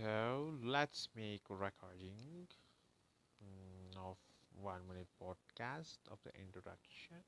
So let's make recording mm, of one minute podcast of the introduction.